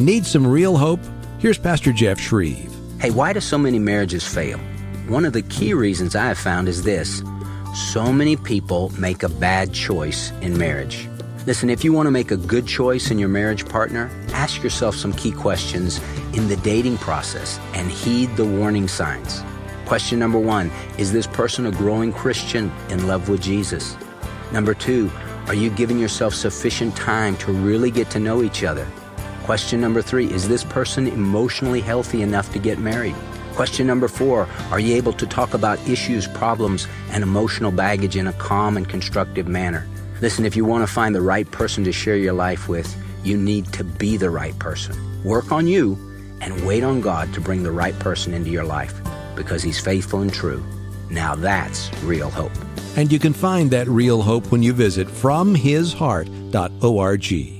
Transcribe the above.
Need some real hope? Here's Pastor Jeff Schreve. Hey, why do so many marriages fail? One of the key reasons I have found is this so many people make a bad choice in marriage. Listen, if you want to make a good choice in your marriage partner, ask yourself some key questions in the dating process and heed the warning signs. Question number one Is this person a growing Christian in love with Jesus? Number two, are you giving yourself sufficient time to really get to know each other? Question number three Is this person emotionally healthy enough to get married? Question number four Are you able to talk about issues, problems, and emotional baggage in a calm and constructive manner? Listen, if you want to find the right person to share your life with, you need to be the right person. Work on you and wait on God to bring the right person into your life because He's faithful and true. Now that's real hope. And you can find that real hope when you visit FromHisHeart.org.